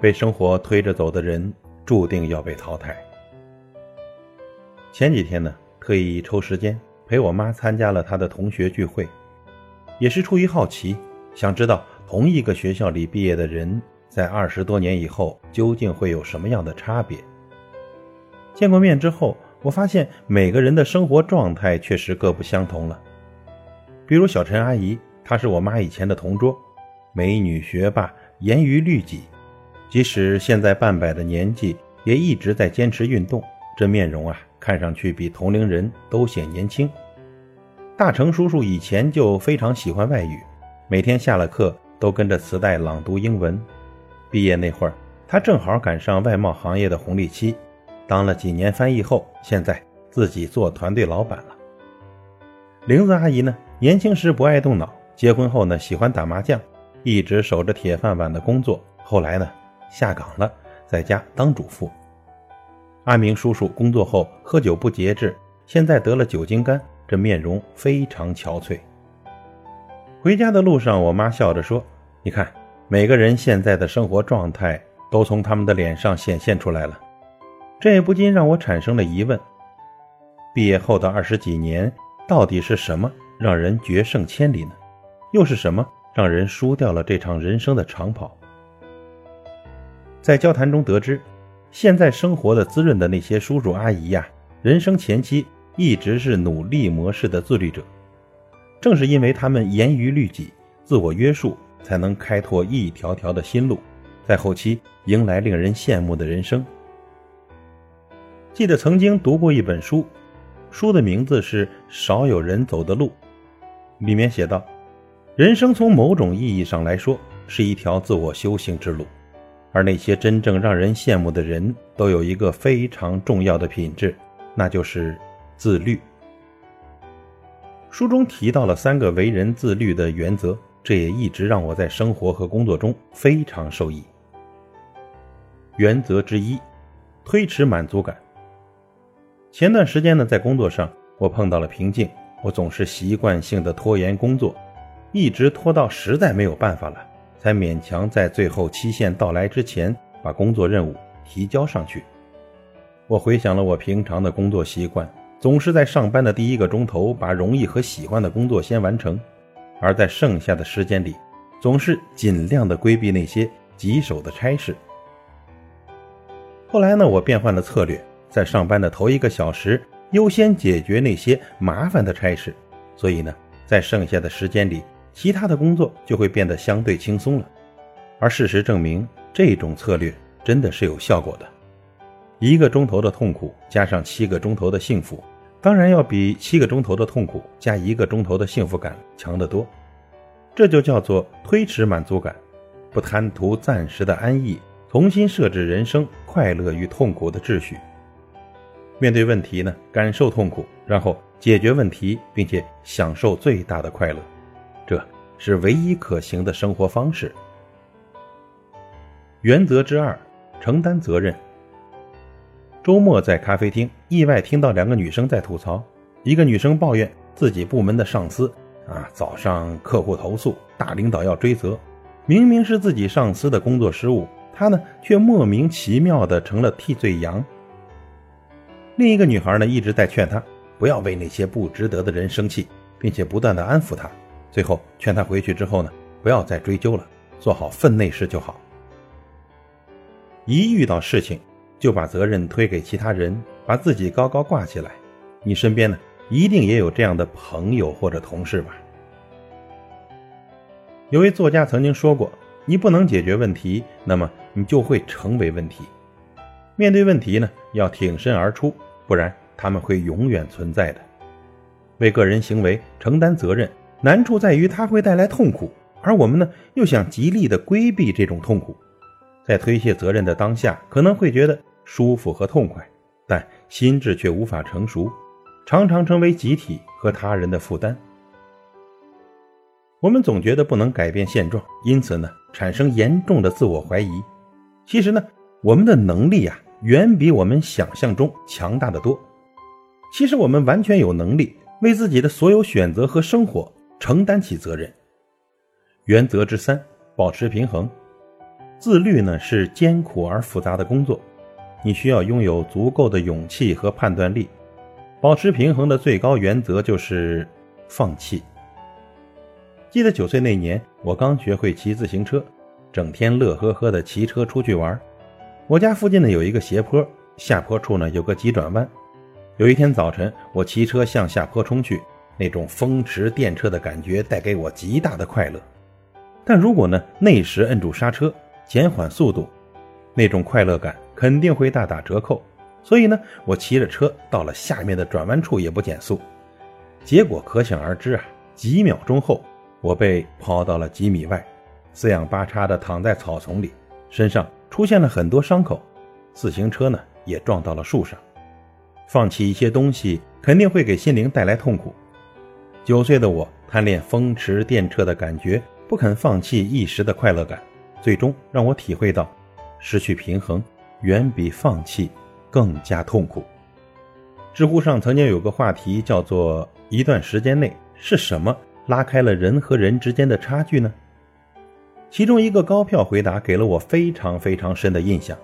被生活推着走的人，注定要被淘汰。前几天呢，特意抽时间陪我妈参加了她的同学聚会，也是出于好奇，想知道同一个学校里毕业的人，在二十多年以后究竟会有什么样的差别。见过面之后，我发现每个人的生活状态确实各不相同了。比如小陈阿姨，她是我妈以前的同桌，美女学霸，严于律己，即使现在半百的年纪，也一直在坚持运动。这面容啊，看上去比同龄人都显年轻。大成叔叔以前就非常喜欢外语，每天下了课都跟着磁带朗读英文。毕业那会儿，他正好赶上外贸行业的红利期，当了几年翻译后，现在自己做团队老板了。玲子阿姨呢，年轻时不爱动脑，结婚后呢喜欢打麻将，一直守着铁饭碗的工作。后来呢下岗了，在家当主妇。阿明叔叔工作后喝酒不节制，现在得了酒精肝，这面容非常憔悴。回家的路上，我妈笑着说：“你看，每个人现在的生活状态都从他们的脸上显现出来了。”这也不禁让我产生了疑问：毕业后的二十几年，到底是什么让人决胜千里呢？又是什么让人输掉了这场人生的长跑？在交谈中得知。现在生活的滋润的那些叔叔阿姨呀，人生前期一直是努力模式的自律者，正是因为他们严于律己、自我约束，才能开拓一条条的新路，在后期迎来令人羡慕的人生。记得曾经读过一本书，书的名字是《少有人走的路》，里面写道：人生从某种意义上来说，是一条自我修行之路。而那些真正让人羡慕的人，都有一个非常重要的品质，那就是自律。书中提到了三个为人自律的原则，这也一直让我在生活和工作中非常受益。原则之一，推迟满足感。前段时间呢，在工作上我碰到了瓶颈，我总是习惯性的拖延工作，一直拖到实在没有办法了。才勉强在最后期限到来之前把工作任务提交上去。我回想了我平常的工作习惯，总是在上班的第一个钟头把容易和喜欢的工作先完成，而在剩下的时间里，总是尽量的规避那些棘手的差事。后来呢，我变换了策略，在上班的头一个小时优先解决那些麻烦的差事，所以呢，在剩下的时间里。其他的工作就会变得相对轻松了，而事实证明，这种策略真的是有效果的。一个钟头的痛苦加上七个钟头的幸福，当然要比七个钟头的痛苦加一个钟头的幸福感强得多。这就叫做推迟满足感，不贪图暂时的安逸，重新设置人生快乐与痛苦的秩序。面对问题呢，感受痛苦，然后解决问题，并且享受最大的快乐。这是唯一可行的生活方式。原则之二，承担责任。周末在咖啡厅意外听到两个女生在吐槽，一个女生抱怨自己部门的上司啊，早上客户投诉，大领导要追责，明明是自己上司的工作失误，她呢却莫名其妙的成了替罪羊。另一个女孩呢一直在劝她不要为那些不值得的人生气，并且不断的安抚她。最后劝他回去之后呢，不要再追究了，做好分内事就好。一遇到事情，就把责任推给其他人，把自己高高挂起来。你身边呢，一定也有这样的朋友或者同事吧？有位作家曾经说过：“你不能解决问题，那么你就会成为问题。面对问题呢，要挺身而出，不然他们会永远存在的。为个人行为承担责任。”难处在于它会带来痛苦，而我们呢又想极力的规避这种痛苦，在推卸责任的当下，可能会觉得舒服和痛快，但心智却无法成熟，常常成为集体和他人的负担。我们总觉得不能改变现状，因此呢产生严重的自我怀疑。其实呢，我们的能力呀远比我们想象中强大的多。其实我们完全有能力为自己的所有选择和生活。承担起责任。原则之三，保持平衡。自律呢是艰苦而复杂的工作，你需要拥有足够的勇气和判断力。保持平衡的最高原则就是放弃。记得九岁那年，我刚学会骑自行车，整天乐呵呵的骑车出去玩。我家附近呢有一个斜坡，下坡处呢有个急转弯。有一天早晨，我骑车向下坡冲去，那种风驰电掣的感觉带给我极大的快乐。但如果呢那时摁住刹车，减缓速度，那种快乐感肯定会大打折扣。所以呢，我骑着车到了下面的转弯处也不减速，结果可想而知啊！几秒钟后，我被抛到了几米外，四仰八叉的躺在草丛里，身上出现了很多伤口，自行车呢也撞到了树上。放弃一些东西肯定会给心灵带来痛苦。九岁的我贪恋风驰电掣的感觉，不肯放弃一时的快乐感，最终让我体会到，失去平衡远比放弃。更加痛苦。知乎上曾经有个话题叫做“一段时间内是什么拉开了人和人之间的差距呢？”其中一个高票回答给了我非常非常深的印象。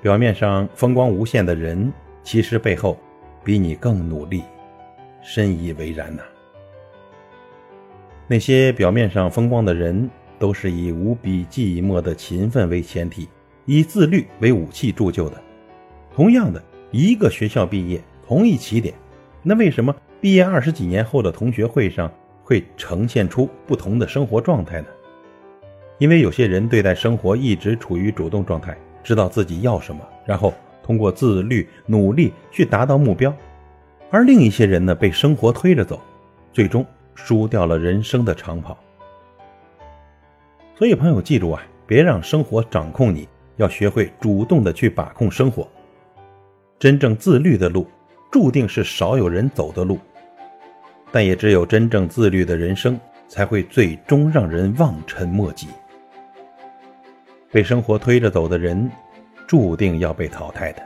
表面上风光无限的人，其实背后比你更努力，深以为然呐。那些表面上风光的人，都是以无比寂寞的勤奋为前提，以自律为武器铸就的。同样的一个学校毕业，同一起点，那为什么毕业二十几年后的同学会上会呈现出不同的生活状态呢？因为有些人对待生活一直处于主动状态，知道自己要什么，然后通过自律努力去达到目标；而另一些人呢，被生活推着走，最终输掉了人生的长跑。所以，朋友记住啊，别让生活掌控你，要学会主动的去把控生活。真正自律的路，注定是少有人走的路，但也只有真正自律的人生，才会最终让人望尘莫及。被生活推着走的人，注定要被淘汰的。